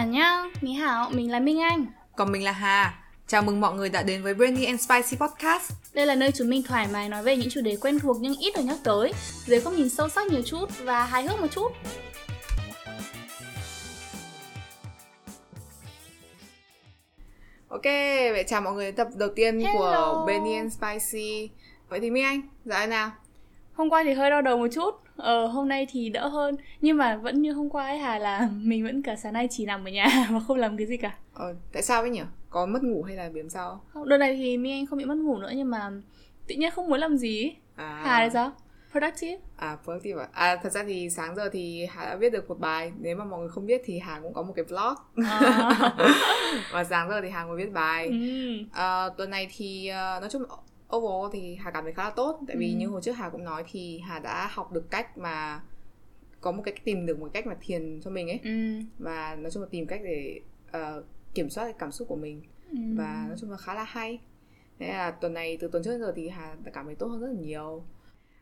À nhá, Mỹ Hảo, mình là Minh Anh. Còn mình là Hà. Chào mừng mọi người đã đến với Brainy and Spicy Podcast. Đây là nơi chúng mình thoải mái nói về những chủ đề quen thuộc nhưng ít được nhắc tới, dưới góc nhìn sâu sắc nhiều chút và hài hước một chút. Ok, vậy chào mọi người đến tập đầu tiên Hello. của Brainy and Spicy. Vậy thì Minh Anh, dạo nào? Hôm qua thì hơi đau đầu một chút, ờ, hôm nay thì đỡ hơn. Nhưng mà vẫn như hôm qua ấy Hà là mình vẫn cả sáng nay chỉ nằm ở nhà và không làm cái gì cả. Ờ, tại sao ấy nhỉ? Có mất ngủ hay là làm sao? Không, Đợt này thì Minh Anh không bị mất ngủ nữa nhưng mà tự nhiên không muốn làm gì ấy. À, Hà thì sao? Productive? À, productive à? À, thật ra thì sáng giờ thì Hà đã viết được một bài. Nếu mà mọi người không biết thì Hà cũng có một cái vlog. À. Và sáng giờ thì Hà mới viết bài. ừ. Ờ, tuần này thì ờ, nói chung overall thì Hà cảm thấy khá là tốt tại vì Ừ. như hồi trước Hà cũng nói thì Hà đã học được cách mà có một cách tìm được một cách mà thiền cho mình ấy Ừ. và nói chung là tìm cách để ờ, kiểm soát cái cảm xúc của mình Ừ. và nói chung là khá là hay thế là tuần này từ tuần trước đến giờ thì Hà đã cảm thấy tốt hơn rất là nhiều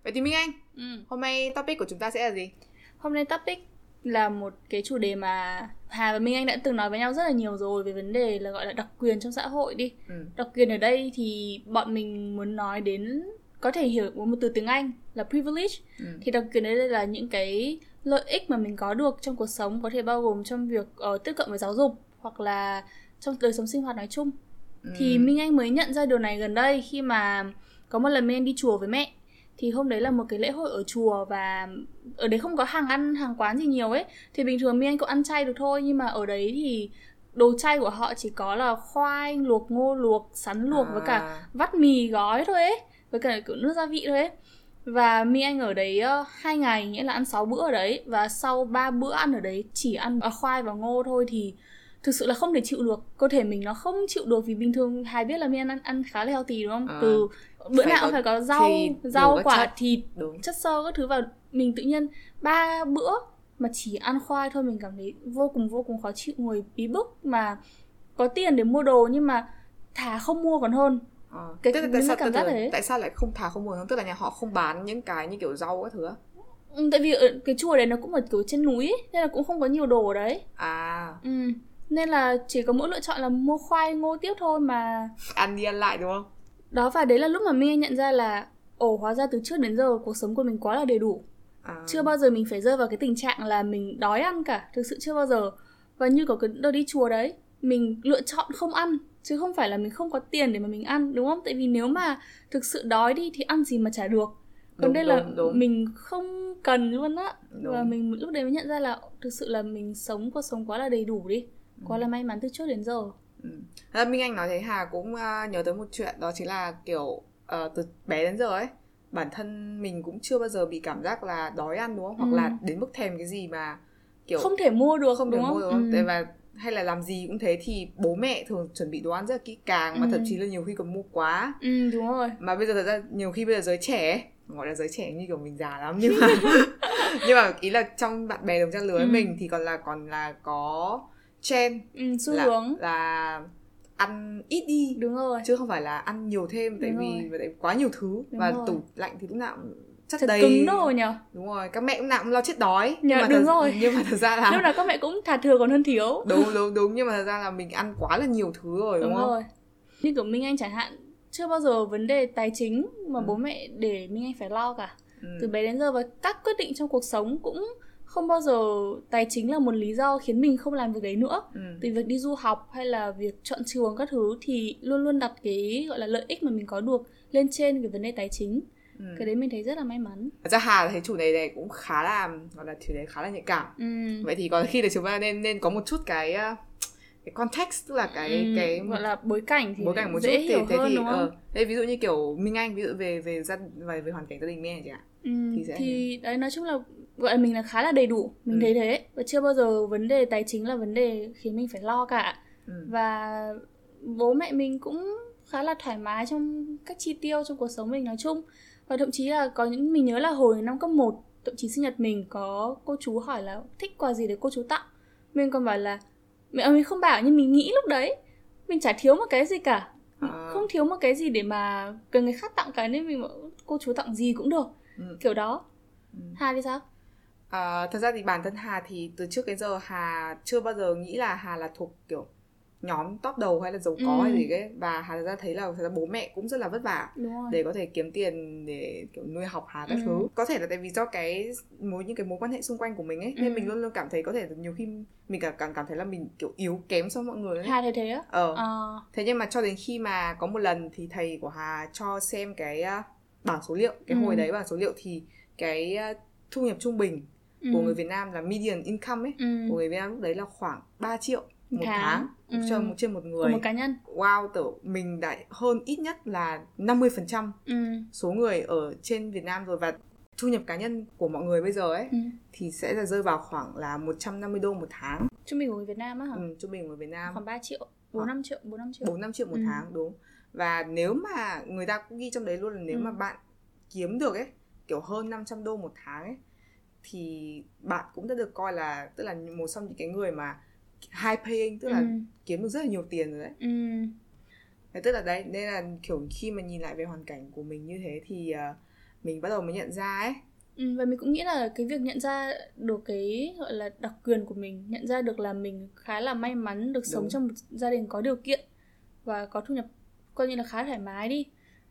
vậy thì Minh Anh Ừ. hôm nay topic của chúng ta sẽ là gì Hôm nay topic là một cái chủ đề mà Hà và Minh Anh đã từng nói với nhau rất là nhiều rồi về vấn đề là gọi là đặc quyền trong xã hội đi. ừ. Đặc quyền ở đây thì bọn mình muốn nói đến có thể hiểu một từ tiếng Anh là privilege. Ừ. Thì đặc quyền ở đây là những cái lợi ích mà mình có được trong cuộc sống có thể bao gồm trong việc ờ, tiếp cận với giáo dục hoặc là trong đời sống sinh hoạt nói chung. Thì Ừ. Minh Anh mới nhận ra điều này gần đây khi mà có một lần Minh Anh đi chùa với mẹ thì hôm đấy là một cái lễ hội ở chùa và ở đấy không có hàng ăn hàng quán gì nhiều ấy. Thì bình thường Minh Anh cũng ăn chay được thôi nhưng mà ở đấy thì đồ chay của họ chỉ có là khoai luộc ngô luộc sắn luộc với cả À. vắt mì gói thôi ấy với cả kiểu nước gia vị thôi ấy. Và Minh Anh ở đấy hai ngày nghĩa là ăn 6 bữa ở đấy. Và sau 3 bữa ăn ở đấy chỉ ăn khoai và ngô thôi thì thực sự là không thể chịu được cơ thể mình nó không chịu được vì bình thường Hải biết là Anh ăn, ăn khá là healthy đúng không À. từ bữa nào cũng phải có rau thịt, rau quả chất. thịt đúng chất xơ các thứ vào mình tự nhiên ba bữa mà chỉ ăn khoai thôi mình cảm thấy vô cùng vô cùng khó chịu ngồi bí bức mà có tiền để mua đồ nhưng mà thà không mua còn hơn Ờ. Cái- Tức là tại sao, cảm giác đấy. tại sao lại không thà không mua tức là nhà họ không bán những cái như kiểu rau các thứ á? ừ, tại vì ở cái chùa đấy nó cũng ở kiểu trên núi ấy, nên là cũng không có nhiều đồ ở đấy à ừ. Nên là chỉ có mỗi lựa chọn là mua khoai ngô tiếp thôi mà. Ăn đi ăn lại đúng không? Đó và đấy là lúc mà Anh nhận ra là ồ hóa ra từ trước đến giờ cuộc sống của mình quá là đầy đủ. À. chưa bao giờ mình phải rơi vào cái tình trạng là mình đói ăn cả thực sự chưa bao giờ. Và như có cái đợt đi chùa đấy mình lựa chọn không ăn chứ không phải là mình không có tiền để mà mình ăn đúng không? Tại vì nếu mà thực sự đói đi thì ăn gì mà trả được. Còn Đúng, đây là đúng, đúng. mình không cần luôn á. Đúng. và mình lúc đấy mới nhận ra là thực sự là mình sống cuộc sống quá là đầy đủ đi quá là may mắn từ trước đến giờ Ừ. Minh Anh nói thế Hà cũng à, nhớ tới một chuyện đó chính là kiểu ờ, từ bé đến giờ ấy bản thân mình cũng chưa bao giờ bị cảm giác là đói ăn đúng không hoặc Ừ. là đến mức thèm cái gì mà kiểu không thể mua được không đúng không mua được không? Ừ. Tại và hay là làm gì cũng thế thì bố mẹ thường chuẩn bị đồ ăn rất là kỹ càng mà Ừ. thậm chí là nhiều khi còn mua quá ừ đúng rồi mà bây giờ thật ra nhiều khi bây giờ giới trẻ gọi là giới trẻ như kiểu mình già lắm nhưng mà nhưng mà ý là trong bạn bè đồng trang lứa Ừ. mình thì còn là còn là có trend ừ, xu là, hướng. là ăn ít đi đúng rồi. chứ không phải là ăn nhiều thêm tại Đúng vì rồi. tại quá nhiều thứ Đúng và rồi. tủ lạnh thì lúc nào cũng chất thật đầy. cứng đồ nhở đúng rồi các mẹ lúc nào cũng lo chết đói. Dạ, mà đúng thật, rồi. nhưng mà thật ra lúc là nào các mẹ cũng thà thừa còn hơn thiếu. Đúng đúng đúng. Nhưng mà thật ra là mình ăn quá là nhiều thứ rồi đúng, đúng không? rồi. Như kiểu Minh Anh chẳng hạn chưa bao giờ vấn đề tài chính mà Ừ. bố mẹ để Minh Anh phải lo cả. Ừ. từ bé đến giờ và các quyết định trong cuộc sống cũng không bao giờ tài chính là một lý do khiến mình không làm việc đấy nữa Ừ. từ việc đi du học hay là việc chọn trường các thứ thì luôn luôn đặt cái gọi là lợi ích mà mình có được lên trên cái vấn đề tài chính Ừ. cái đấy mình thấy rất là may mắn Thật ra Hà thấy chủ đề này cũng khá là gọi là chủ đề khá là nhạy cảm ừ. vậy thì có khi là chúng ta nên nên có một chút cái uh, cái context tức là cái Ừ, cái gọi là bối cảnh thì bối cảnh một chút thì thế thì đúng không ờ, đây ví dụ như kiểu Minh Anh ví dụ về về gia về về hoàn cảnh gia đình Minh Anh chẳng hạn Ừ, thì sẽ thì đấy nói chung là gọi là mình là khá là đầy đủ mình Ừ. thấy thế và chưa bao giờ vấn đề tài chính là vấn đề khiến mình phải lo cả ừ. và bố mẹ mình cũng khá là thoải mái trong cách chi tiêu trong cuộc sống mình nói chung và thậm chí là có những mình nhớ là hồi năm cấp 1 thậm chí sinh nhật mình có cô chú hỏi là thích quà gì để cô chú tặng mình còn bảo là à, mình không bảo nhưng mình nghĩ lúc đấy mình chả thiếu một cái gì cả À. không thiếu một cái gì để mà cần người khác tặng cái nên mình bảo cô chú tặng gì cũng được Ừ. kiểu đó Ừ. Hà thì sao À, thật ra thì bản thân Hà thì từ trước đến giờ Hà chưa bao giờ nghĩ là Hà là thuộc kiểu nhóm top đầu hay là giàu có Ừ. hay gì cái và Hà thật ra thấy là thật ra bố mẹ cũng rất là vất vả để có thể kiếm tiền để kiểu nuôi học Hà các Ừ. thứ có thể là tại vì do cái mối những cái mối quan hệ xung quanh của mình ấy nên Ừ. mình luôn luôn cảm thấy có thể nhiều khi mình cảm cảm cảm thấy là mình kiểu yếu kém so với mọi người ấy. Hà thấy thế á ờ Ờ, thế nhưng mà cho đến khi mà có một lần thì thầy của Hà cho xem cái uh, bảng số liệu cái Ừ. hồi đấy bảng số liệu thì cái uh, thu nhập trung bình ừ. của người Việt Nam là median income ấy ừ. của người Việt Nam lúc đấy là khoảng 3 triệu một Tháng. tháng, Ừ. cho một trên một của người một cá nhân wow tưởng mình đã hơn ít nhất là 50% ừ. số người ở trên Việt Nam rồi và thu nhập cá nhân của mọi người bây giờ ấy Ừ. thì sẽ là rơi vào khoảng là 150 đô một tháng trung bình của người Việt Nam á hả ừ, trung bình của Việt Nam khoảng 3 triệu 4 5 triệu 4 5 triệu 4 5 triệu một Ừ. tháng đúng và nếu mà người ta cũng ghi trong đấy luôn là nếu Ừ. mà bạn kiếm được ấy kiểu hơn 500 đô một tháng ấy thì bạn cũng đã được coi là tức là một trong những cái người mà high paying tức là ừ. kiếm được rất là nhiều tiền rồi đấy Ừ. Thế tức là đấy nên là kiểu khi mà nhìn lại về hoàn cảnh của mình như thế thì ờ, mình bắt đầu mới nhận ra ấy Ừ, và mình cũng nghĩ là cái việc nhận ra được cái gọi là đặc quyền của mình nhận ra được là mình khá là may mắn được sống Đúng. trong một gia đình có điều kiện và có thu nhập coi như là khá thoải mái đi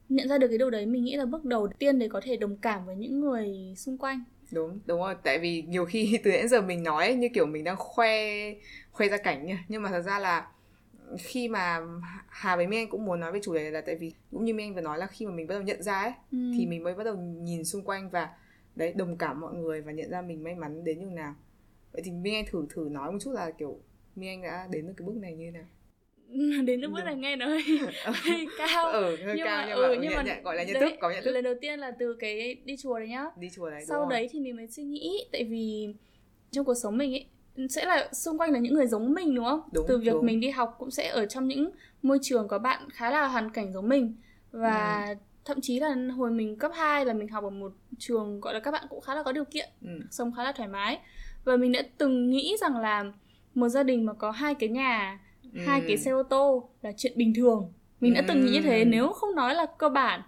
nhận ra được cái điều đấy mình nghĩ là bước đầu tiên để có thể đồng cảm với những người xung quanh đúng đúng rồi. Tại vì nhiều khi từ nãy giờ mình nói ấy, như kiểu mình đang khoe khoe ra cảnh nhưng mà thật ra là khi mà Hà với Minh Anh cũng muốn nói về chủ đề này là tại vì cũng như Minh Anh vừa nói là khi mà mình bắt đầu nhận ra ấy ừ. thì mình mới bắt đầu nhìn xung quanh và đấy đồng cảm mọi người và nhận ra mình may mắn đến như nào. Vậy thì Minh Anh thử thử nói một chút là kiểu Minh Anh đã đến được cái bước này như thế nào đến lúc bước này nghe nó hơi, hơi cao. ừ hơi nhưng cao mà, nhưng ừ, mà, nhưng nhận, mà nhận, gọi là nhận thức có nhận thức. lần đầu tiên là từ cái đi chùa đấy nhá. Đi chùa đấy sau đấy thì mình mới suy nghĩ tại vì trong cuộc sống mình ấy sẽ là xung quanh là những người giống mình đúng không? Đúng, từ việc đúng. mình đi học cũng sẽ ở trong những môi trường có bạn khá là hoàn cảnh giống mình. Và Ừ. thậm chí là hồi mình cấp 2 là mình học ở một trường gọi là các bạn cũng khá là có điều kiện ừ. sống khá là thoải mái. Và mình đã từng nghĩ rằng là một gia đình mà có hai cái nhà hai Ừ. cái xe ô tô là chuyện bình thường. Mình đã từng nghĩ như thế Ừ. nếu không nói là cơ bản.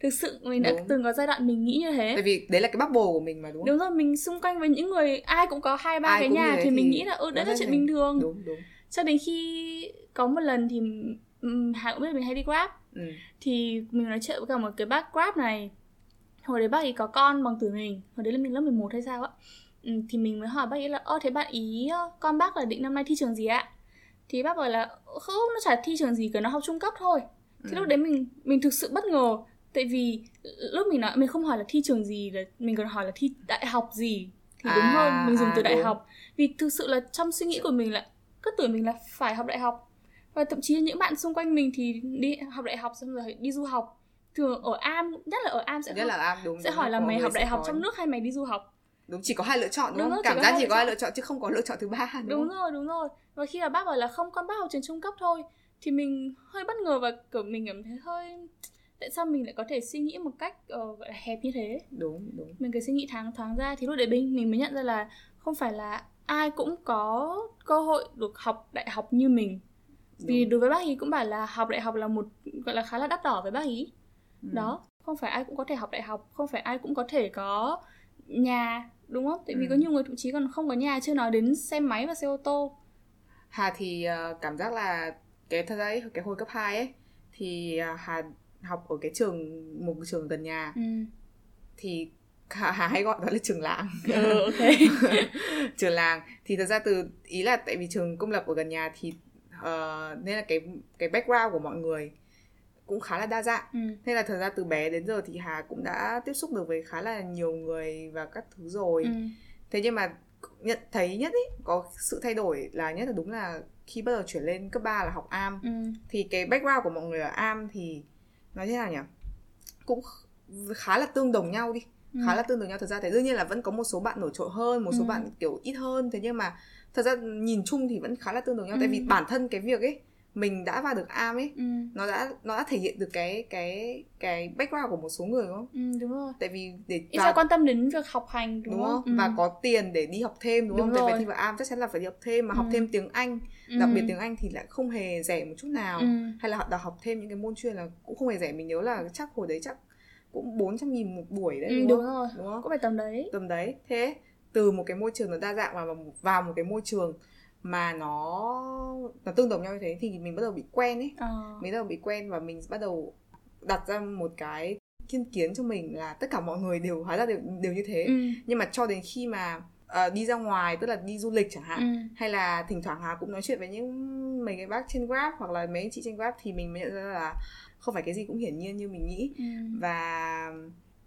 Thực sự mình đã Đúng. từng có giai đoạn mình nghĩ như thế. Tại vì đấy là cái bubble của mình mà đúng không? Đúng rồi mình xung quanh với những người ai cũng có hai ba cái nhà thế thì mình thì nghĩ là ừ đấy là chuyện là- bình thường. Đúng đúng. Cho đến khi có một lần thì hà cũng biết mình hay đi grab. Ừ. thì mình nói chuyện với cả một cái bác grab này. Hồi đấy bác ấy có con bằng tuổi mình. Hồi đấy là mình lớp 11 hay sao á. Ừ, thì mình mới hỏi bác ấy là ơ thế bạn ý con bác là định năm nay thi trường gì ạ thì bác bảo là không nó chả thi trường gì cả nó học trung cấp thôi. Thì Ừ. lúc đấy mình mình thực sự bất ngờ. Tại vì lúc mình nói mình không hỏi là thi trường gì là mình còn hỏi là thi đại học gì. Thì đúng À, hơn mình dùng à, từ đại đúng. học. Vì thực sự là trong suy nghĩ của mình là cứ tưởng mình là phải học đại học. Và thậm chí những bạn xung quanh mình thì đi học đại học xong rồi đi du học. Thường ở am nhất là ở am sẽ nhất là am đúng sẽ đúng hỏi là mày học đại học có- trong nước hay mày đi du học? Đúng chỉ có hai lựa chọn đúng, Đúng không? rồi, cảm giác chỉ có hai lựa chọn chứ không có lựa chọn thứ ba đúng, đúng không? rồi đúng rồi và khi mà bác bảo là không con bác học trường trung cấp thôi thì mình hơi bất ngờ và kiểu mình cảm thấy hơi tại sao mình lại có thể suy nghĩ một cách ờ, gọi là hẹp như thế đúng đúng mình cứ suy nghĩ thoáng thoáng ra thì lúc đấy mình mình mới nhận ra là không phải là ai cũng có cơ hội được học đại học như mình vì đúng. đối với bác ý cũng bảo là học đại học là một gọi là khá là đắt đỏ với bác ý Ừ. đó không phải ai cũng có thể học đại học không phải ai cũng có thể có nhà đúng không tại vì Ừ. có nhiều người thậm chí còn không có nhà chưa nói đến xe máy và xe ô tô Hà thì ờ, cảm giác là cái thật ra ấy, cái hồi cấp 2 ấy thì ờ, Hà học ở cái trường một trường gần nhà ừ. thì Hà, Hà hay gọi đó là trường làng ừ ok trường làng thì thật ra từ ý là tại vì trường công lập ở gần nhà thì ờ, nên là cái cái background của mọi người cũng khá là đa dạng ừ. nên là thật ra từ bé đến giờ thì Hà cũng đã tiếp xúc được với khá là nhiều người và các thứ rồi ừ. thế nhưng mà nhận thấy nhất ý có sự thay đổi là nhất là đúng là khi bắt đầu chuyển lên cấp 3 là học am ừ. thì cái background của mọi người ở am thì nói thế nào nhỉ cũng kh- khá là tương đồng nhau đi Ừ. khá là tương đồng nhau thật ra thì đương nhiên là vẫn có một số bạn nổi trội hơn một số Ừ. bạn kiểu ít hơn thế nhưng mà thật ra nhìn chung thì vẫn khá là tương đồng nhau tại Ừ. vì bản thân cái việc ấy mình đã vào được am ấy ừ. nó đã nó đã thể hiện được cái cái cái background của một số người đúng không ừ. đúng rồi tại vì để ít ra quan tâm đến việc học hành đúng, đúng không Ừ. và có tiền để đi học thêm đúng, Đúng không tại rồi. vì thi vào am chắc chắn là phải đi học thêm mà học Ừ. thêm tiếng anh ừ. đặc biệt tiếng anh thì lại không hề rẻ một chút nào ừ. hay là họ học thêm những cái môn chuyên là cũng không hề rẻ mình nhớ là chắc hồi đấy chắc cũng 400 nghìn một buổi đấy Ừ, đúng, đúng không rồi đúng không có phải tầm đấy tầm đấy thế từ một cái môi trường nó đa dạng và vào một cái môi trường mà nó nó tương đồng nhau như thế thì mình bắt đầu bị quen ấy Ờ. mình bắt đầu bị quen và mình bắt đầu đặt ra một cái thiên kiến cho mình là tất cả mọi người đều hóa ra đều đều như thế Ừ. nhưng mà cho đến khi mà ờ, đi ra ngoài tức là đi du lịch chẳng hạn Ừ. hay là thỉnh thoảng Hà cũng nói chuyện với những mấy cái bác trên Grab hoặc là mấy anh chị trên Grab thì mình mới nhận ra là không phải cái gì cũng hiển nhiên như mình nghĩ Ừ. và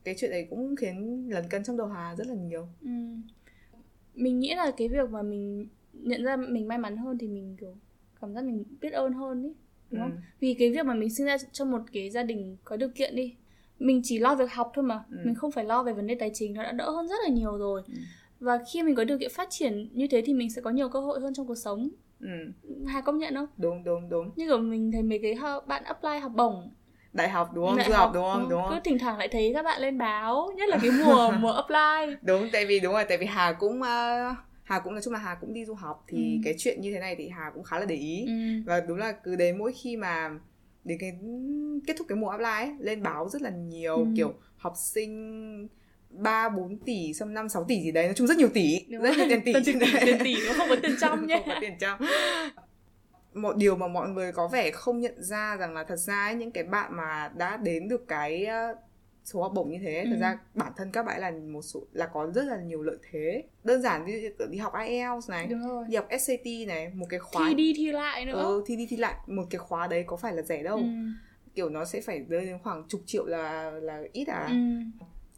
cái chuyện đấy cũng khiến lấn cấn trong đầu Hà rất là nhiều Ừ. Mình nghĩ là cái việc mà mình nhận ra mình may mắn hơn thì mình kiểu cảm giác mình biết ơn hơn ý đúng không? Ừ. Vì cái việc mà mình sinh ra trong một cái gia đình có điều kiện đi mình chỉ lo việc học thôi mà Ừ. mình không phải lo về vấn đề tài chính nó đã đỡ hơn rất là nhiều rồi Ừ. và khi mình có điều kiện phát triển như thế thì mình sẽ có nhiều cơ hội hơn trong cuộc sống ừ Hà công nhận không? đúng đúng đúng Như kiểu mình thấy mấy cái bạn apply học bổng đại học đúng không đại du học đúng không đúng Cứ không thỉnh thoảng lại thấy các bạn lên báo Nhất là cái mùa mùa apply đúng tại vì đúng rồi tại vì Hà cũng ờ, Hà cũng nói chung là Hà cũng đi du học thì Ừ. cái chuyện như thế này thì Hà cũng khá là để ý ừ. và đúng là cứ đến mỗi khi mà đến cái kết thúc cái mùa apply ấy, lên báo rất là nhiều Ừ. kiểu học sinh 3 4 tỷ xong 5 6 tỷ gì đấy nói chung rất nhiều tỷ Đúng rất nhiều tiền tỷ tiền tỷ, tiền tỷ mà không có tiền trong nhé không có tiền trong một điều mà mọi người có vẻ không nhận ra rằng là thật ra ấy, những cái bạn mà đã đến được cái số học bổng như thế thật Ừ. ra bản thân các bạn là một số là có rất là nhiều lợi thế. Đơn giản như kiểu đi học IELTS này đi học SAT này một cái khóa Thi đi thi lại nữa. Ừ, thi đi thi lại một cái khóa đấy có phải là rẻ đâu. Ừ. kiểu nó sẽ phải rơi đến khoảng chục triệu là là ít à. Ừ.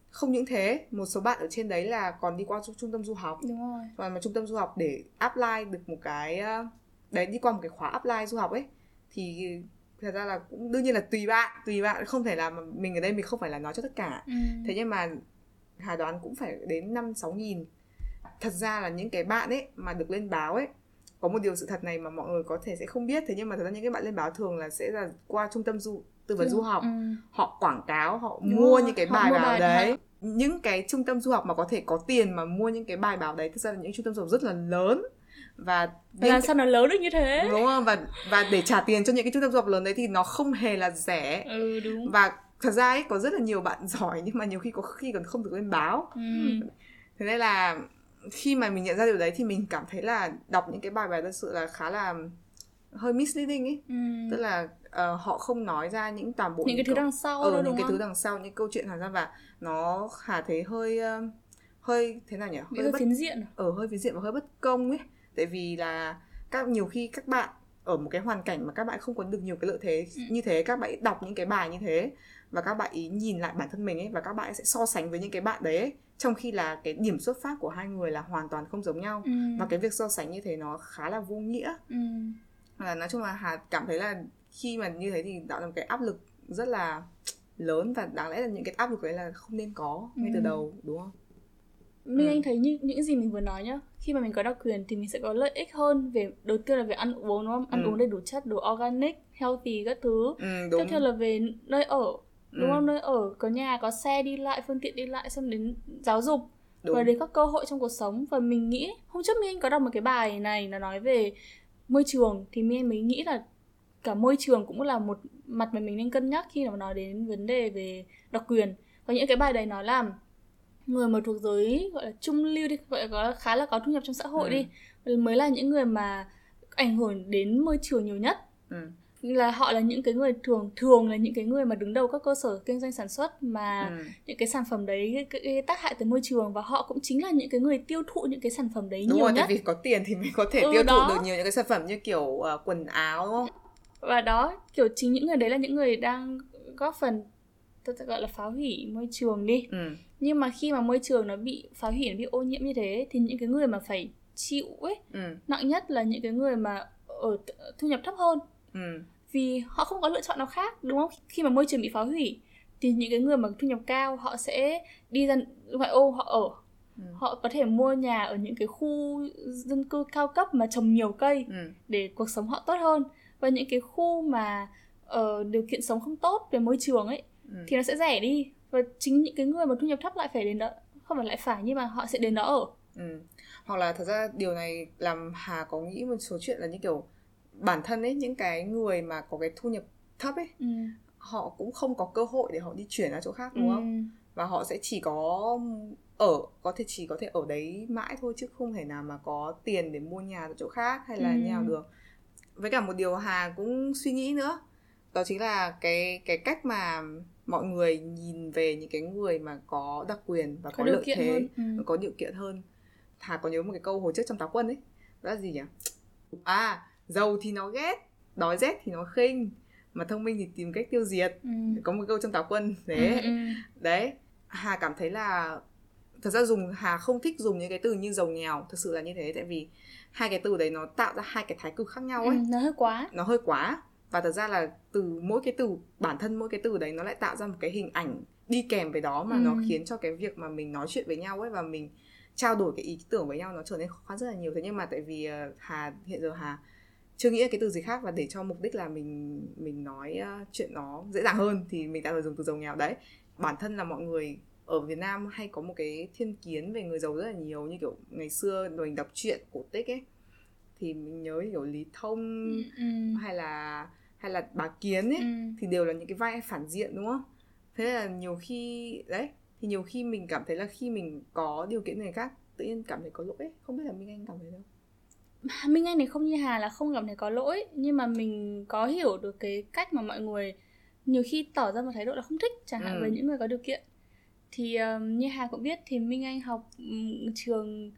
không những thế một số bạn ở trên đấy là còn đi qua trung, trung tâm du học. Đúng rồi. Và mà trung tâm du học để apply được một cái ờ, đấy đi qua một cái khóa apply du học ấy thì thật ra là cũng đương nhiên là tùy bạn tùy bạn không thể là mình ở đây mình không phải là nói cho tất cả ừ. thế nhưng mà Hà đoán cũng phải đến năm sáu nghìn thật ra là những cái bạn ấy mà được lên báo ấy có một điều sự thật này mà mọi người có thể sẽ không biết thế nhưng mà thật ra những cái bạn lên báo thường là sẽ là qua trung tâm du tư vấn du học ừ. họ quảng cáo họ Đúng mua rồi, những cái bài báo bài đấy thật. những cái trung tâm du học mà có thể có tiền mà mua những cái bài báo đấy thực ra là những trung tâm du học rất là lớn và những làm sao nó lớn được như thế? Đúng không và và để trả tiền cho những cái trung tâm du học lớn đấy thì nó không hề là rẻ. Ừ đúng. Và thật ra ấy có rất là nhiều bạn giỏi nhưng mà nhiều khi có khi còn không được lên báo. Ừ. thế nên là khi mà mình nhận ra điều đấy thì mình cảm thấy là đọc những cái bài bài thật sự là khá là hơi misleading ấy. Ừ. tức là ờ, họ không nói ra những toàn bộ những cái thứ câu- đằng sau ở đó những đúng cái không? thứ đằng sau những câu chuyện hàng ra và nó khả thấy hơi ờ, hơi thế nào nhỉ? Hơi hơi bất phiến diện à? ở hơi phiến diện và hơi bất công ấy tại vì là các nhiều khi các bạn ở một cái hoàn cảnh mà các bạn không có được nhiều cái lợi thế Ừ. như thế các bạn đọc những cái bài như thế và các bạn ý nhìn lại bản thân mình ấy và các bạn sẽ so sánh với những cái bạn đấy ấy, trong khi là cái điểm xuất phát của hai người là hoàn toàn không giống nhau ừ. và cái việc so sánh như thế nó khá là vô nghĩa ừ. là nói chung là Hà cảm thấy là khi mà như thế thì tạo ra một cái áp lực rất là lớn và đáng lẽ là những cái áp lực đấy là không nên có ngay từ Ừ. đầu đúng không? Minh Ừ. Anh thấy như những gì mình vừa nói nhá Khi mà mình có đặc quyền thì mình sẽ có lợi ích hơn về Đầu tiên là về ăn uống đúng không? Ăn Ừ. uống đầy đủ chất, đồ organic, healthy các thứ Ừ, Tiếp theo là về nơi ở Đúng Ừ, không? Nơi ở, có nhà, có xe đi lại, phương tiện đi lại Xong đến giáo dục đúng. và đến các cơ hội trong cuộc sống Và mình nghĩ, hôm trước Minh Anh có đọc một cái bài này Nó nói về môi trường Thì Minh Anh mới nghĩ là cả môi trường cũng là một mặt mà mình nên cân nhắc Khi mà nói đến vấn đề về đặc quyền Và những cái bài đấy nói là người mà thuộc giới gọi là trung lưu đi gọi là có khá là có thu nhập trong xã hội Ừ. đi mới là những người mà ảnh hưởng đến môi trường nhiều nhất Ừ. là họ là những cái người thường thường là những cái người mà đứng đầu các cơ sở kinh doanh sản xuất mà Ừ. những cái sản phẩm đấy gây- gây tác hại tới môi trường và họ cũng chính là những cái người tiêu thụ những cái sản phẩm đấy Đúng nhiều rồi, nhất tại vì có tiền thì mình có thể Ừ, tiêu thụ đó. được nhiều những cái sản phẩm như kiểu ờ, quần áo đúng không? và đó kiểu chính những người đấy là những người đang góp phần tôi sẽ gọi là phá hủy môi trường đi Ừ. nhưng mà khi mà môi trường nó bị phá hủy nó bị ô nhiễm như thế thì những cái người mà phải chịu ấy Ừ. nặng nhất là những cái người mà ở thu nhập thấp hơn Ừ. vì họ không có lựa chọn nào khác đúng không khi mà môi trường bị phá hủy thì những cái người mà thu nhập cao họ sẽ đi ra ngoại ô họ ở Ừ. họ có thể mua nhà ở những cái khu dân cư cao cấp mà trồng nhiều cây Ừ. để cuộc sống họ tốt hơn và những cái khu mà ở điều kiện sống không tốt về môi trường ấy Ừ. thì nó sẽ rẻ đi và chính những cái người mà thu nhập thấp lại phải đến đó không phải lại phải nhưng mà họ sẽ đến đó ở Ừ. Hoặc là thật ra điều này làm Hà có nghĩ một số chuyện là như kiểu bản thân ấy những cái người mà có cái thu nhập thấp ấy ừ. họ cũng không có cơ hội để họ đi chuyển ra chỗ khác đúng không? và họ sẽ chỉ có ở có thể chỉ có thể ở đấy mãi thôi chứ không thể nào mà có tiền để mua nhà ở chỗ khác hay là Ừ. như nào được với cả một điều Hà cũng suy nghĩ nữa đó chính là cái cái cách mà mọi người nhìn về những cái người mà có đặc quyền và có, có lợi thế hơn ừ. có điều kiện hơn. Hà có nhớ một cái câu hồi trước trong táo quân ấy đó là gì nhỉ? À giàu thì nó ghét đói rét thì nó khinh mà thông minh thì tìm cách tiêu diệt. Ừ. có một câu trong táo quân đấy. Ừ, ừ. đấy hà cảm thấy là thật ra dùng hà không thích dùng những cái từ như giàu nghèo thật sự là như thế tại vì hai cái từ đấy nó tạo ra hai cái thái cực khác nhau ấy. Ừ, nó hơi quá. Nó hơi quá và thật ra là từ mỗi cái từ bản thân mỗi cái từ đấy nó lại tạo ra một cái hình ảnh đi kèm với đó mà Ừ. nó khiến cho cái việc mà mình nói chuyện với nhau ấy và mình trao đổi cái ý tưởng với nhau nó trở nên khó khăn rất là nhiều thế nhưng mà tại vì ờ, hà hiện giờ hà chưa nghĩ cái từ gì khác và để cho mục đích là mình mình nói chuyện nó dễ dàng hơn thì mình đã phải dùng từ giàu nghèo đấy bản thân là mọi người ở Việt Nam hay có một cái thiên kiến về người giàu rất là nhiều như kiểu ngày xưa mình đọc truyện cổ tích ấy thì mình nhớ kiểu Lý Thông ừ. ừ. hay là hay là bà Kiến ấy Ừ. thì đều là những cái vai phản diện đúng không? Thế là nhiều khi đấy thì nhiều khi mình cảm thấy là khi mình có điều kiện người khác tự nhiên cảm thấy có lỗi ấy. không biết là Minh Anh cảm thấy đâu. Minh Anh này không như Hà là không cảm thấy có lỗi nhưng mà mình có hiểu được cái cách mà mọi người nhiều khi tỏ ra một thái độ là không thích chẳng hạn Ừ. với những người có điều kiện thì um, như Hà cũng biết thì Minh Anh học um, trường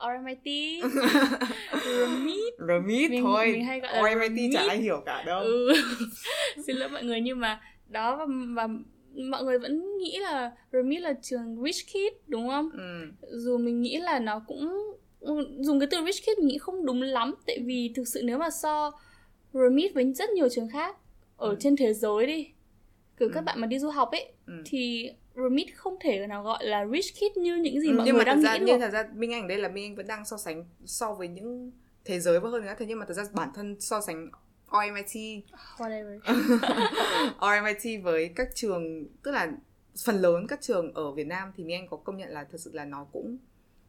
RMIT RMIT Remit Mình- thôi. mình hay gọi là RMIT chả ai hiểu cả đâu. ừ. xin lỗi mọi người nhưng mà đó và, và mọi người vẫn nghĩ là RMIT là trường rich kid đúng không Ừ. dù mình nghĩ là nó cũng dùng cái từ rich kid mình nghĩ không đúng lắm tại vì thực sự nếu mà so RMIT với rất nhiều trường khác ở Ừ. trên thế giới đi các Ừ. bạn mà đi du học ấy Ừ. thì RMIT không thể nào gọi là rich kid như những gì Ừ, mọi nhưng người mà đang ra nghĩ nhưng thật ra Minh Anh ở đây là Minh Anh vẫn đang so sánh so với những thế giới và hơn nữa. Thế nhưng mà thật ra bản thân so sánh RMIT whatever. RMIT với các trường tức là phần lớn các trường ở Việt Nam thì Minh Anh có công nhận là thật sự là nó cũng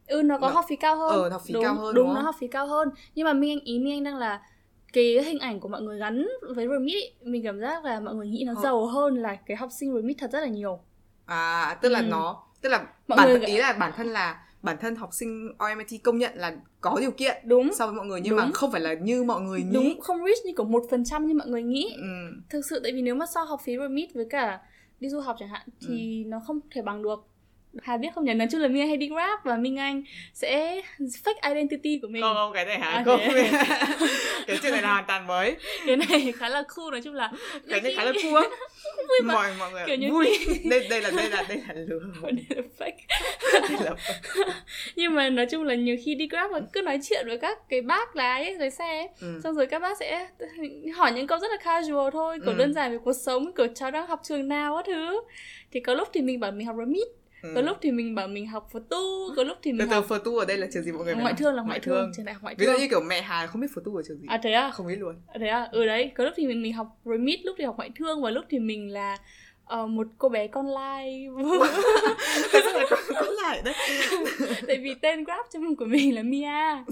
ừ nó có Nó- học phí cao hơn. ờ, học phí đúng, cao hơn, đúng, đúng nó học phí cao hơn. Nhưng mà minh anh ý minh anh đang là cái hình ảnh của mọi người gắn với remit ý, mình cảm giác là mọi người nghĩ nó Ờ. giàu hơn là cái học sinh remit thật rất là nhiều à tức là Ừ. nó tức là Mọi bản người ý là bản thân là bản thân học sinh RMIT công nhận là có điều kiện đúng so với mọi người nhưng mà Đúng. không phải là như mọi người nghĩ đúng không rich như kiểu một phần trăm như mọi người nghĩ ừ. thực sự tại vì nếu mà so học phí remit với cả đi du học chẳng hạn thì nó không thể bằng được Hà biết không nhỉ? Nói chung là Minh Anh hay đi Grab và Minh Anh sẽ fake identity của mình. Không không cái này hả? À, không. thế cái chuyện này là hoàn toàn mới. Cái này khá là cool nói chung là cái này khá là cool. Mà. mọi mọi người Kiểu như vui. Đây đây là đây là đây là lừa. Đây là fake. Đây là nhưng mà nói chung là nhiều khi đi grab và cứ nói chuyện với các cái bác lái ấy, lái xe ấy. ừ. xong rồi các bác sẽ hỏi những câu rất là casual thôi kiểu Ừ. đơn giản về cuộc sống kiểu cháu đang học trường nào các thứ. Thì có lúc thì mình bảo mình học remit ừ. có lúc thì mình bảo mình học phật tu có lúc thì từ mình từ học phở tu ở đây là trường gì mọi người ngoại thương là ngoại thương trường đại học ngoại ví dụ thương. như kiểu mẹ Hà không biết phở tu ở trường gì. À thế à? Không biết luôn. À, thế à? Ừ đấy có lúc thì mình mình học remit lúc thì học ngoại thương và lúc thì mình là ờ, một cô bé con lai. Có lại đấy. Tại vì tên grab cho mình của mình là Mia.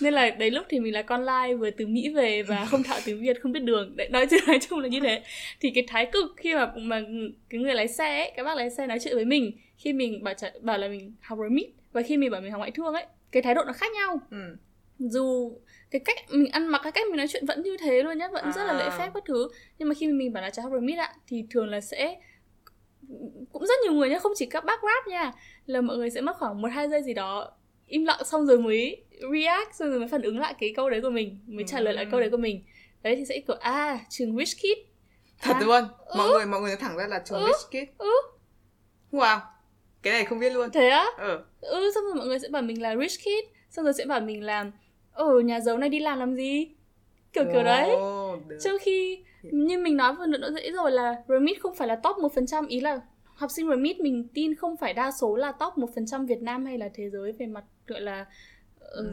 Nên là đấy lúc thì mình là con lai vừa từ Mỹ về và không thạo tiếng Việt không biết đường. Đấy nói chung nói chung là như thế. Thì cái thái cực khi mà mà cái người lái xe ấy các bác lái xe nói chuyện với mình khi mình bảo trả, bảo là mình học remit và khi mình bảo mình học ngoại thương ấy cái thái độ nó khác nhau. Ừ. dù cái cách mình ăn mặc cái cách mình nói chuyện vẫn như thế luôn nhá vẫn rất là lễ À. phép các thứ. Nhưng mà khi mình bảo là cháu học remit ạ thì thường là sẽ cũng rất nhiều người nhá không chỉ các bác rap nha là mọi người sẽ mất khoảng một hai giây gì đó im lặng xong rồi mới react xong rồi mới phản ứng lại cái câu đấy của mình mới trả lời lại Ừ. câu đấy của mình. Đấy thì sẽ kiểu à trường rich kid. Thật à, luôn mọi người mọi người thẳng ra là trường Ừ. rich kid. Ừ. Wow cái này không biết luôn. Thế á? Ờ ừ xong rồi mọi người sẽ bảo mình là rich kid xong rồi sẽ bảo mình là ở nhà giàu này đi làm làm gì kiểu kiểu đấy được. trong khi như mình nói vừa nữa dễ rồi là remit không phải là top 1% ý là học sinh remit mình tin không phải đa số là top 1% Việt Nam hay là thế giới về mặt gọi là ờ, Ừ.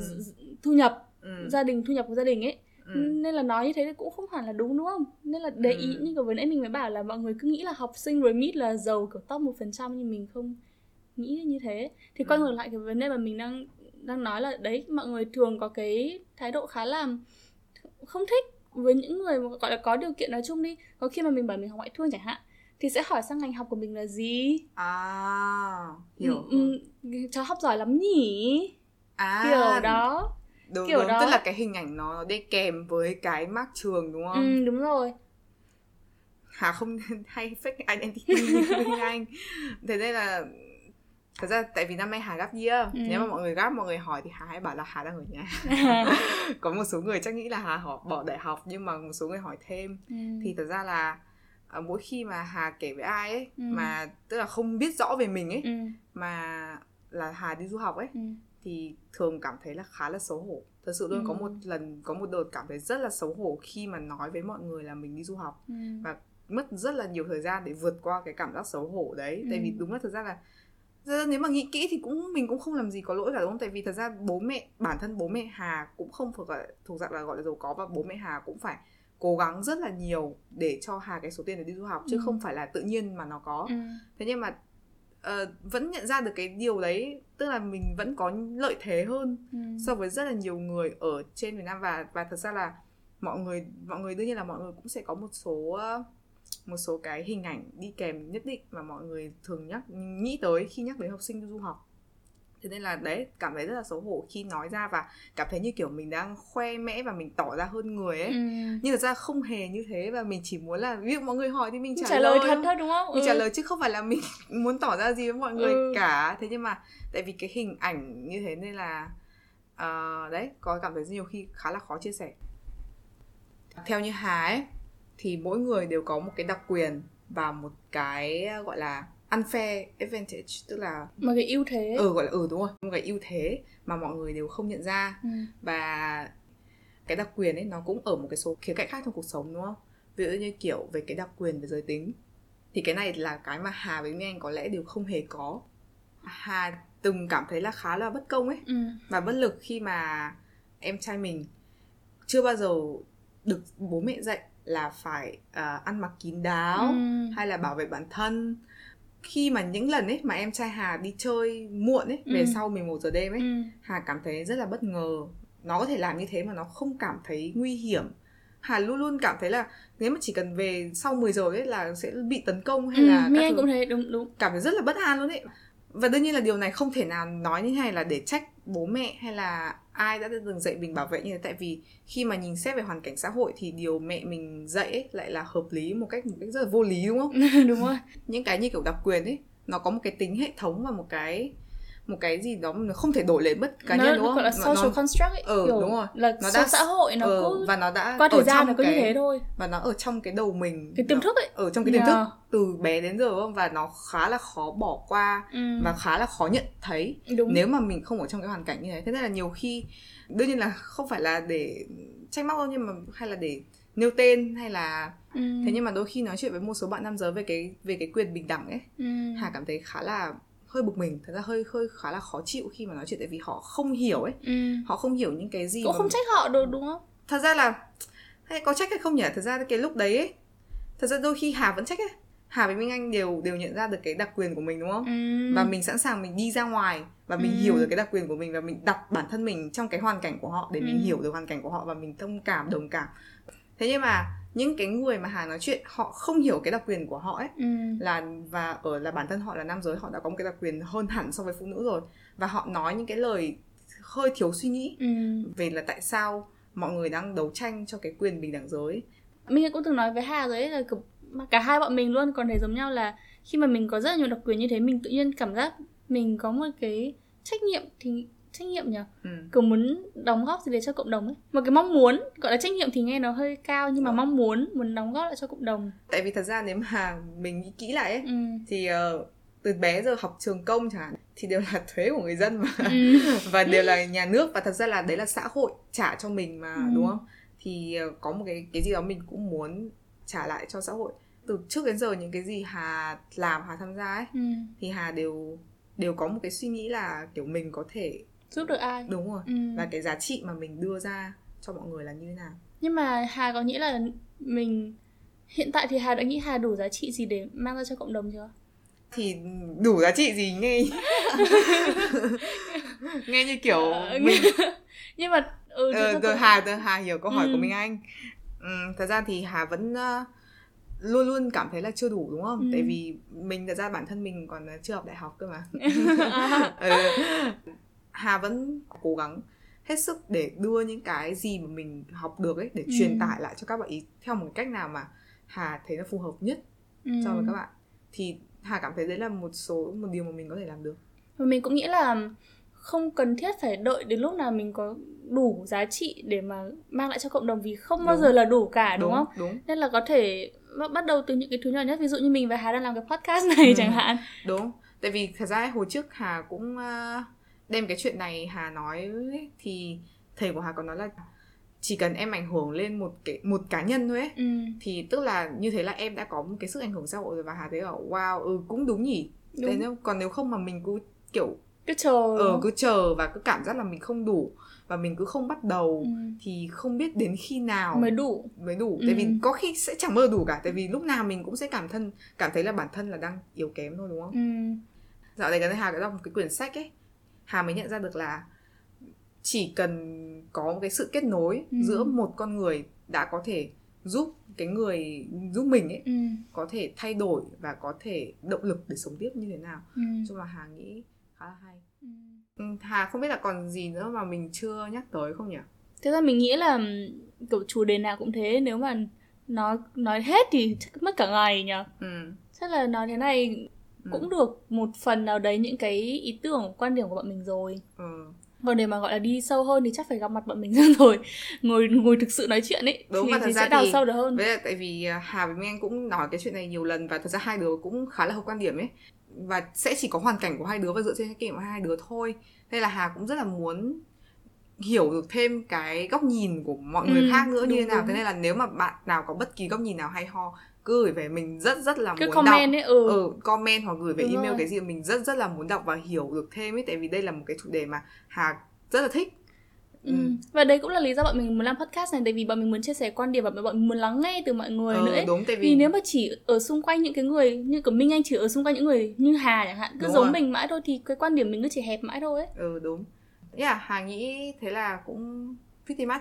thu nhập ừ. gia đình thu nhập của gia đình ấy Ừ. nên là nói như thế thì cũng không hẳn là đúng đúng không nên là để ý Ừ. như kiểu vừa nãy mình mới bảo là mọi người cứ nghĩ là học sinh remit là giàu kiểu top 1% nhưng mình không nghĩ như thế thì quay Ừ. ngược lại cái vấn đề mà mình đang đang nói là đấy mọi người thường có cái thái độ khá là không thích với những người mà gọi là có điều kiện nói chung đi. Có khi mà mình bảo mình học ngoại thương chẳng hạn thì sẽ hỏi sang ngành học của mình là gì? À hiểu. ừ, ừ, cháu học giỏi lắm nhỉ? À kiểu đó. đúng, kiểu đúng. đó. tức là cái hình ảnh nó, đi kèm với cái mác trường đúng không? Ừ đúng rồi. Hà không hay fake identity như Anh. Thế nên là Thật ra tại vì năm nay Hà gap year Ừ. Nếu mà mọi người gap mọi người hỏi thì Hà hay bảo là Hà đang ở nhà Có một số người chắc nghĩ là Hà họ bỏ đại học Nhưng mà một số người hỏi thêm ừ. Thì thật ra là à, mỗi khi mà Hà kể với ai ấy Ừ. Mà tức là không biết rõ về mình ấy ừ. Mà là Hà đi du học ấy ừ. Thì thường cảm thấy là khá là xấu hổ Thật sự luôn Ừ. có một lần Có một đợt cảm thấy rất là xấu hổ Khi mà nói với mọi người là mình đi du học ừ. Và mất rất là nhiều thời gian để vượt qua cái cảm giác xấu hổ đấy tại Ừ. vì đúng là thật ra là ra nếu mà nghĩ kỹ thì cũng mình cũng không làm gì có lỗi cả đúng không tại vì thật ra bố mẹ bản thân bố mẹ Hà cũng không thuộc gọi thuộc dạng là gọi là giàu có và bố mẹ Hà cũng phải cố gắng rất là nhiều để cho Hà cái số tiền để đi du học chứ Ừ. không phải là tự nhiên mà nó có ừ. thế nhưng mà ờ, vẫn nhận ra được cái điều đấy tức là mình vẫn có lợi thế hơn ừ. so với rất là nhiều người ở trên Việt Nam và và thật ra là mọi người mọi người đương nhiên là mọi người cũng sẽ có một số ờ, một số cái hình ảnh đi kèm nhất định mà mọi người thường nhắc nghĩ tới khi nhắc đến học sinh du học thế nên là đấy cảm thấy rất là xấu hổ khi nói ra và cảm thấy như kiểu mình đang khoe mẽ và mình tỏ ra hơn người ấy ừ. nhưng thật ra không hề như thế và mình chỉ muốn là ví dụ mọi người hỏi thì mình trả, trả lời thật thôi. đúng không mình ừ. trả lời chứ không phải là mình muốn tỏ ra gì với mọi người Ừ. cả thế nhưng mà tại vì cái hình ảnh như thế nên là ờ, đấy có cảm thấy nhiều khi khá là khó chia sẻ theo như Hà ấy thì mỗi người đều có một cái đặc quyền và một cái gọi là unfair advantage tức là mà cái ưu thế. Ừ gọi là ừ đúng rồi một cái ưu thế mà mọi người đều không nhận ra. Ừ. và cái đặc quyền ấy nó cũng ở một cái số khía cạnh khác trong cuộc sống đúng không? Ví dụ như kiểu về cái đặc quyền về giới tính thì cái này là cái mà Hà với Minh Anh có lẽ đều không hề có. Hà từng cảm thấy là khá là bất công ấy. Ừ. và bất lực khi mà em trai mình chưa bao giờ được bố mẹ dạy là phải à, ăn mặc kín đáo Ừ. hay là bảo vệ bản thân khi mà những lần ấy mà em trai Hà đi chơi muộn ấy về Ừ. sau 11 giờ đêm ấy Ừ. Hà cảm thấy rất là bất ngờ nó có thể làm như thế mà nó không cảm thấy nguy hiểm Hà luôn luôn cảm thấy là nếu mà chỉ cần về sau 10 giờ ấy là sẽ bị tấn công hay Ừ. là các thứ cũng thế đúng đúng cảm thấy rất là bất an luôn ấy và đương nhiên là điều này không thể nào nói như này là để trách bố mẹ hay là ai đã từng dạy mình bảo vệ như thế. Tại vì khi mà nhìn xét về hoàn cảnh xã hội thì điều mẹ mình dạy ấy lại là hợp lý một cách một cách rất là vô lý đúng không? Đúng rồi. Những cái như kiểu đặc quyền ấy nó có một cái tính hệ thống và một cái một cái gì đó mà nó không thể đổi lấy bất cá nó, nhân đúng nó không gọi là Nó- social nó, construct ấy Ừ, kiểu đúng rồi. là Nó đã- xã hội nó ờ, cứ và nó đã qua thời gian nó cứ cái, như thế thôi và nó ở trong cái đầu mình cái tiềm nó- thức ấy ở trong cái tiềm Yeah. thức từ bé đến giờ đúng không và nó khá là khó bỏ qua ừ. và khá là khó nhận thấy đúng nếu mà mình không ở trong cái hoàn cảnh như thế thế nên là nhiều khi đương nhiên là không phải là để trách móc đâu nhưng mà hay là để nêu tên hay là ừ. thế nhưng mà đôi khi nói chuyện với một số bạn nam giới về cái về cái quyền bình đẳng ấy ừ. hà cảm thấy khá là hơi bực mình thật ra hơi hơi khá là khó chịu khi mà nói chuyện tại vì họ không hiểu ấy ừ. họ không hiểu những cái gì cũng không trách họ được đúng không thật ra là hay có trách hay không nhỉ thật ra cái lúc đấy ấy thật ra đôi khi hà vẫn trách ấy hà với minh anh đều đều nhận ra được cái đặc quyền của mình đúng không ừ. và mình sẵn sàng mình đi ra ngoài và mình Ừ. hiểu được cái đặc quyền của mình và mình đặt bản thân mình trong cái hoàn cảnh của họ để mình Ừ. hiểu được hoàn cảnh của họ và mình thông cảm đồng cảm thế nhưng mà những cái người mà hà nói chuyện họ không hiểu cái đặc quyền của họ ấy ừ. là và ở là bản thân họ là nam giới họ đã có một cái đặc quyền hơn hẳn so với phụ nữ rồi và họ nói những cái lời hơi thiếu suy nghĩ ừ. về là tại sao mọi người đang đấu tranh cho cái quyền bình đẳng giới mình cũng từng nói với Hà rồi ấy là cả hai bọn mình luôn còn thấy giống nhau là khi mà mình có rất là nhiều đặc quyền như thế mình tự nhiên cảm giác mình có một cái trách nhiệm thì trách nhiệm nhỉ ừ. kiểu muốn đóng góp gì đấy cho cộng đồng ấy một cái mong muốn gọi là trách nhiệm thì nghe nó hơi cao nhưng mà Ờ. mong muốn muốn đóng góp lại cho cộng đồng tại vì thật ra nếu mà mình nghĩ kỹ lại ấy ừ. thì ờ, từ bé giờ học trường công chẳng hạn thì đều là thuế của người dân mà Ừ. và đều là nhà nước và thật ra là đấy là xã hội trả cho mình mà Ừ. đúng không thì ờ, có một cái cái gì đó mình cũng muốn trả lại cho xã hội từ trước đến giờ những cái gì hà làm hà tham gia ấy Ừ. thì hà đều đều có một cái suy nghĩ là kiểu mình có thể giúp được ai? Đúng rồi. Ừ. và cái giá trị mà mình đưa ra cho mọi người là như thế nào? Nhưng mà Hà có nghĩ là mình hiện tại thì Hà đã nghĩ Hà đủ giá trị gì để mang ra cho cộng đồng chưa? Thì đủ giá trị gì nghe? Nghe như kiểu Ờ, mình nhưng mà ừ, Ờ, rồi Hà rồi Hà hiểu câu hỏi Ừ. của Minh Anh. Ừm, thật ra thì Hà vẫn ờ, luôn luôn cảm thấy là chưa đủ đúng không? Ừ. tại vì mình thật ra bản thân mình còn chưa học đại học cơ mà. Ừ. Hà vẫn cố gắng hết sức để đưa những cái gì mà mình học được ấy để Ừ. truyền tải lại cho các bạn ý theo một cách nào mà Hà thấy nó phù hợp nhất cho Ừ. với các bạn thì Hà cảm thấy đấy là một số một điều mà mình có thể làm được Và mình cũng nghĩ là không cần thiết phải đợi đến lúc nào mình có đủ giá trị để mà mang lại cho cộng đồng vì không bao Đúng. giờ là đủ cả đúng, không? đúng Nên là có thể bắt đầu từ những cái thứ nhỏ nhất ví dụ như mình và Hà đang làm cái podcast này Ừ. chẳng hạn. đúng tại vì thật ra hồi trước Hà cũng ờ, đem cái chuyện này Hà nói ấy, thì thầy của Hà có nói là chỉ cần em ảnh hưởng lên một cái một cá nhân thôi ấy Ừ. thì tức là như thế là em đã có một cái sức ảnh hưởng xã hội rồi và Hà thấy là wow ừ cũng đúng nhỉ Đúng. Thế nếu còn nếu không mà mình cứ kiểu Cứ chờ. ờ cứ chờ và cứ cảm giác là mình không đủ và mình cứ không bắt đầu Ừ. thì không biết đến khi nào mới đủ. mới đủ Ừ. tại vì có khi sẽ chẳng giờ đủ cả tại vì lúc nào mình cũng sẽ cảm thân cảm thấy là bản thân là đang yếu kém thôi đúng không Ừ. dạo này đây Hà có đọc một cái quyển sách ấy Hà mới nhận ra được là chỉ cần có một cái sự kết nối Ừ. giữa một con người đã có thể giúp cái người giúp mình ấy Ừ. có thể thay đổi và có thể động lực để sống tiếp như thế nào Ừ. chung là Hà nghĩ khá là hay Ừ. Ừ, Hà không biết là còn gì nữa mà mình chưa nhắc tới không nhỉ Thế ra mình nghĩ là ừm, kiểu chủ đề nào cũng thế nếu mà nói nói hết thì mất cả ngày nhỉ. ừ. Chắc là nói thế này Ừ. cũng được một phần nào đấy những cái ý tưởng quan điểm của bọn mình rồi. ừ. Còn để mà gọi là đi sâu hơn thì chắc phải gặp mặt bọn mình rồi ngồi ngồi thực sự nói chuyện ấy Đúng, thì, và thật thì ra sẽ đào thì- sâu được hơn. Với lại tại vì à, Hà với Minh Anh cũng nói cái chuyện này nhiều lần và thật ra hai đứa cũng khá là hợp quan điểm ấy và sẽ chỉ có hoàn cảnh của hai đứa và dựa trên cái kinh nghiệm của hai đứa thôi nên là Hà cũng rất là muốn hiểu được thêm cái góc nhìn của mọi người Ừ, khác nữa như thế nào thế nên là nếu mà bạn nào có bất kỳ góc nhìn nào hay ho cứ gửi về mình rất rất là Cứ muốn comment đọc ấy ừ. ừ, comment hoặc gửi về Đúng email rồi. cái gì mình rất rất là muốn đọc và hiểu được thêm ấy tại vì đây là một cái chủ đề mà Hà rất là thích Ừ. Và đấy cũng là lý do bọn mình muốn làm podcast này tại vì bọn mình muốn chia sẻ quan điểm và bọn mình muốn lắng nghe từ mọi người ừ, nữa ấy. đúng tại Vì vì nếu mà chỉ ở xung quanh những cái người như của Minh Anh chỉ ở xung quanh những người như Hà chẳng hạn cứ Đúng giống rồi. mình mãi thôi thì cái quan điểm mình cứ chỉ hẹp mãi thôi ấy. ừ đúng yeah Hà nghĩ thế là cũng pretty much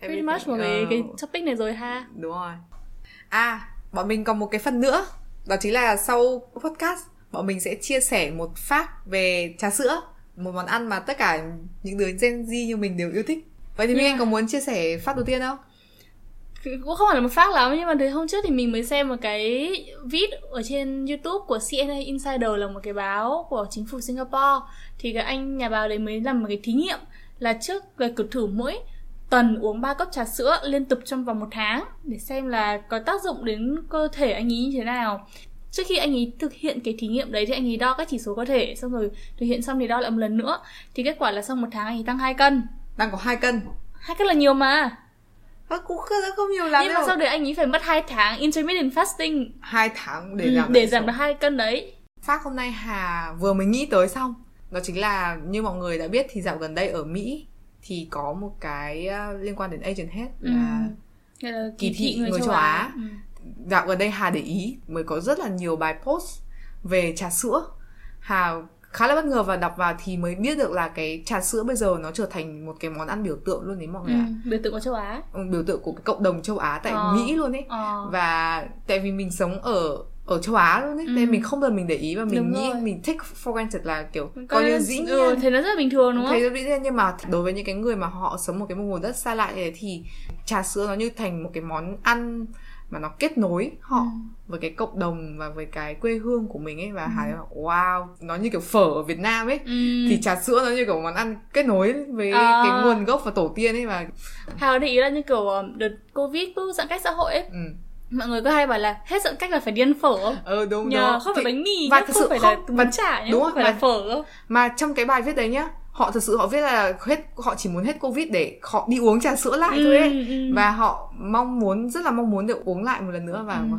Pretty everything. much một cái, Ờ, cái topic này rồi ha. đúng rồi à bọn mình còn một cái phần nữa đó chính là sau podcast bọn mình sẽ chia sẻ một fact về trà sữa một món ăn mà tất cả những đứa Gen Z như mình đều yêu thích. Vậy thì Yeah. Anh có muốn chia sẻ fact đầu tiên không? Cũng không phải là một phát lắm nhưng mà từ hôm trước thì mình mới xem một cái vid ở trên YouTube của CNA Insider là một cái báo của chính phủ Singapore. Thì cái anh nhà báo đấy mới làm một cái thí nghiệm là trước là kiểu thử mỗi tuần uống 3 cốc trà sữa liên tục trong vòng một tháng để xem là có tác dụng đến cơ thể anh ấy như thế nào. Trước khi anh ấy thực hiện cái thí nghiệm đấy thì anh ấy đo các chỉ số cơ thể xong rồi thực hiện xong thì đo lại một lần nữa. Thì kết quả là sau một tháng anh ấy tăng 2 cân. Đang có hai cân. Hai cân là nhiều mà. À, cũng không, không nhiều lắm nhưng mà đâu. sau đấy anh ấy phải mất 2 tháng intermittent fasting hai tháng để ừ, giảm để lại giảm được hai cân đấy. Phát hôm nay Hà vừa mới nghĩ tới xong. Đó chính là như mọi người đã biết thì dạo gần đây ở Mỹ Thì có một cái uh, liên quan đến Asian Head là Hay là kỳ thị người châu Á. Ừ. Dạo gần đây Hà để ý mới có rất là nhiều bài post về trà sữa Hà khá là bất ngờ và đọc vào thì mới biết được là cái trà sữa bây giờ nó trở thành một cái món ăn biểu tượng luôn đấy mọi Ừ, người ạ biểu tượng của châu Á ừ, Biểu tượng của cái cộng đồng châu Á tại Ờ. Mỹ luôn ấy ờ. và tại vì mình sống ở ở châu Á luôn ấy, Ừ. nên mình không bao giờ mình để ý và mình Đúng nghĩ rồi. mình take for granted là kiểu Coi coi như dĩ nhiên ừ, thấy nó rất là bình thường đúng không thấy rất dĩ nhiên nhưng mà đối với những cái người mà họ sống một cái vùng đất xa lạ như thế thì trà sữa nó như thành một cái món ăn mà nó kết nối họ Ừ. với cái cộng đồng và với cái quê hương của mình ấy và thấy là wow nó như kiểu phở ở Việt Nam ấy Ừ. thì trà sữa nó như kiểu món ăn kết nối với À. cái nguồn gốc và tổ tiên ấy và Hào để ý là như kiểu ờ, đợt Covid cứ giãn cách xã hội ấy ừ, mọi người cứ hay bảo là hết giãn cách là phải đi ăn phở. Ờ đúng nhờ đó không phải bánh mì và nhá, thực không sự phải là không- bún chả nhá đúng không phải là và- phở. đâu mà trong cái bài viết đấy nhá họ thực sự họ viết là hết họ chỉ muốn hết covid để họ đi uống trà sữa lại thôi ấy. Ừ, ừ. và họ mong muốn rất là mong muốn được uống lại một lần nữa và Ừ.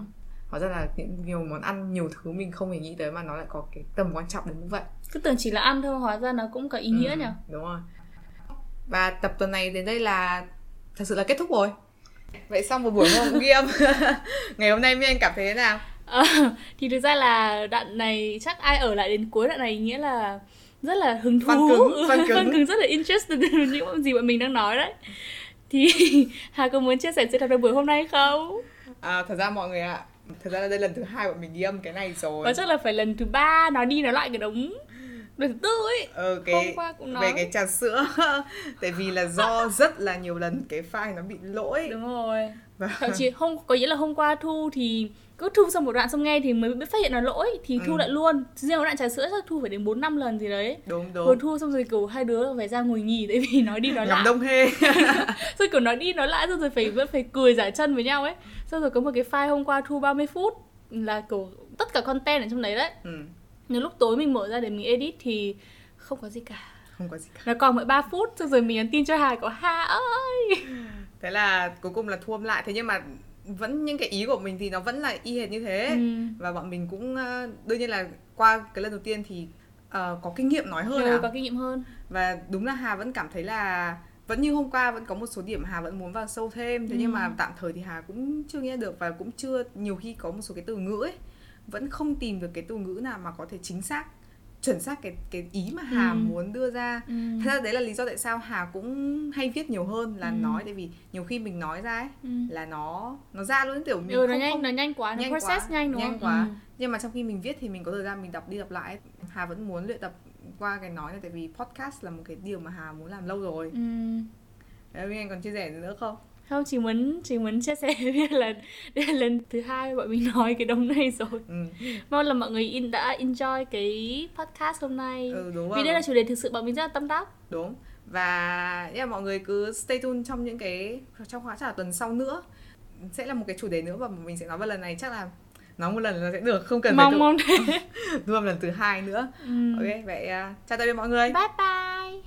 hóa ra là những nhiều món ăn nhiều thứ mình không hề nghĩ tới mà nó lại có cái tầm quan trọng đến như vậy. Cứ tưởng chỉ là ăn thôi hóa ra nó cũng có ý nghĩa Ừ, nhỉ? đúng rồi. Và tập tuần này đến đây là thật sự là kết thúc rồi vậy xong một buổi hôm ghi âm. Ngày hôm nay mi anh cảm thấy thế nào? Ờ, thì thực ra là đoạn này chắc ai ở lại đến cuối đoạn này nghĩa là rất là hứng thú. Fan cứng, cứng. cứng rất là interested in những gì bọn mình đang nói đấy. Thì Hà có muốn chia sẻ sự thật về buổi hôm nay không? à, thật ra mọi người ạ thật ra là đây lần thứ hai bọn mình ghi âm cái này rồi. Và chắc là phải lần thứ ba nói đi nói lại cái đống lần thứ tư ấy. Ờ, cái, hôm qua cũng nói. về cái trà sữa. Tại vì là do rất là nhiều lần cái file nó bị lỗi. Đúng rồi. Và thậm chí hôm có nghĩa là hôm qua thu thì cứ thu xong một đoạn xong nghe thì mới biết phát hiện là lỗi thì thu Ừ. lại luôn. Riêng một đoạn trà sữa chắc thu phải đến bốn năm lần gì đấy. Đúng vừa đúng thu xong rồi kiểu hai đứa phải ra ngồi nghỉ tại vì nói đi nói lại. đông hê. Rồi kiểu nói đi nói lại xong rồi phải vẫn phải cười giải chân với nhau ấy. Xong rồi có một cái file hôm qua thu 30 phút là kiểu tất cả content ở trong đấy đấy. Ừ, nhưng lúc tối mình mở ra để mình edit thì không có gì cả. Không có gì cả. Nó còn mỗi 3 phút xong rồi mình nhắn tin cho Hà có Hà ơi! Thế là cuối cùng là thuâm lại. Thế nhưng mà vẫn những cái ý của mình thì nó vẫn là y hệt như thế. Ừ. và bọn mình cũng ờ, đương nhiên là qua cái lần đầu tiên thì ờ, có kinh nghiệm nói hơn ừ, à có kinh nghiệm hơn. Và đúng là Hà vẫn cảm thấy là vẫn như hôm qua vẫn có một số điểm Hà vẫn muốn vào sâu thêm. Thế nhưng Ừ. mà tạm thời thì Hà cũng chưa nghe được và cũng chưa nhiều khi có một số cái từ ngữ ấy vẫn không tìm được cái từ ngữ nào mà có thể chính xác chuẩn xác cái cái ý mà Hà Ừ. muốn đưa ra ừ. Thật ra đấy là lý do tại sao Hà cũng hay viết nhiều hơn là Ừ. nói tại vì nhiều khi mình nói ra ấy Ừ. là nó nó ra luôn kiểu mình ừ, nó không, nhanh không nó nhanh quá nó nhanh process quá, nhanh đúng nhanh không quá. Ừ. nhưng mà trong khi mình viết thì mình có thời gian mình đọc đi đọc lại ấy. Hà vẫn muốn luyện tập qua cái nói này tại vì podcast là một cái điều mà Hà muốn làm lâu rồi Ừ. Đấy, Anh còn chia sẻ gì nữa không? Không chỉ muốn chỉ muốn chia sẻ biết là đây là lần thứ hai bọn mình nói cái đống này rồi. Ừ, mong là mọi người in đã enjoy cái podcast hôm nay. Ừ đúng vì đây là chủ đề thực sự bọn mình rất là tâm đắc. Đúng. Và yeah, mọi người cứ stay tuned trong những cái trong khóa trả tuần sau nữa. Sẽ là một cái chủ đề nữa và mình sẽ nói vào lần này. Chắc là nói một lần là sẽ được không cần mong phải mong thế. Luôn lần thứ hai nữa. Ừ. ok vậy à, chào tạm biệt mọi người. Bye bye.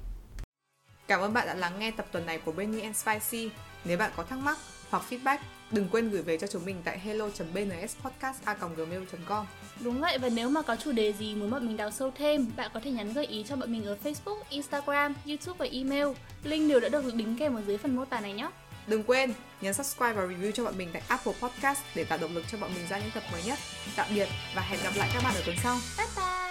Cảm ơn bạn đã lắng nghe tập tuần này của Benny and Spicy nếu bạn có thắc mắc hoặc feedback đừng quên gửi về cho chúng mình tại hello.bnspodcast.gmail.com Đúng vậy và nếu mà có chủ đề gì muốn bọn mình đào sâu thêm, bạn có thể nhắn gợi ý cho bọn mình ở Facebook, Instagram, YouTube và email. Link đều đã được đính kèm ở dưới phần mô tả này nhé. Đừng quên nhấn subscribe và review cho bọn mình tại Apple Podcast để tạo động lực cho bọn mình ra những tập mới nhất. Tạm biệt và hẹn gặp lại các bạn ở tuần sau. Bye bye!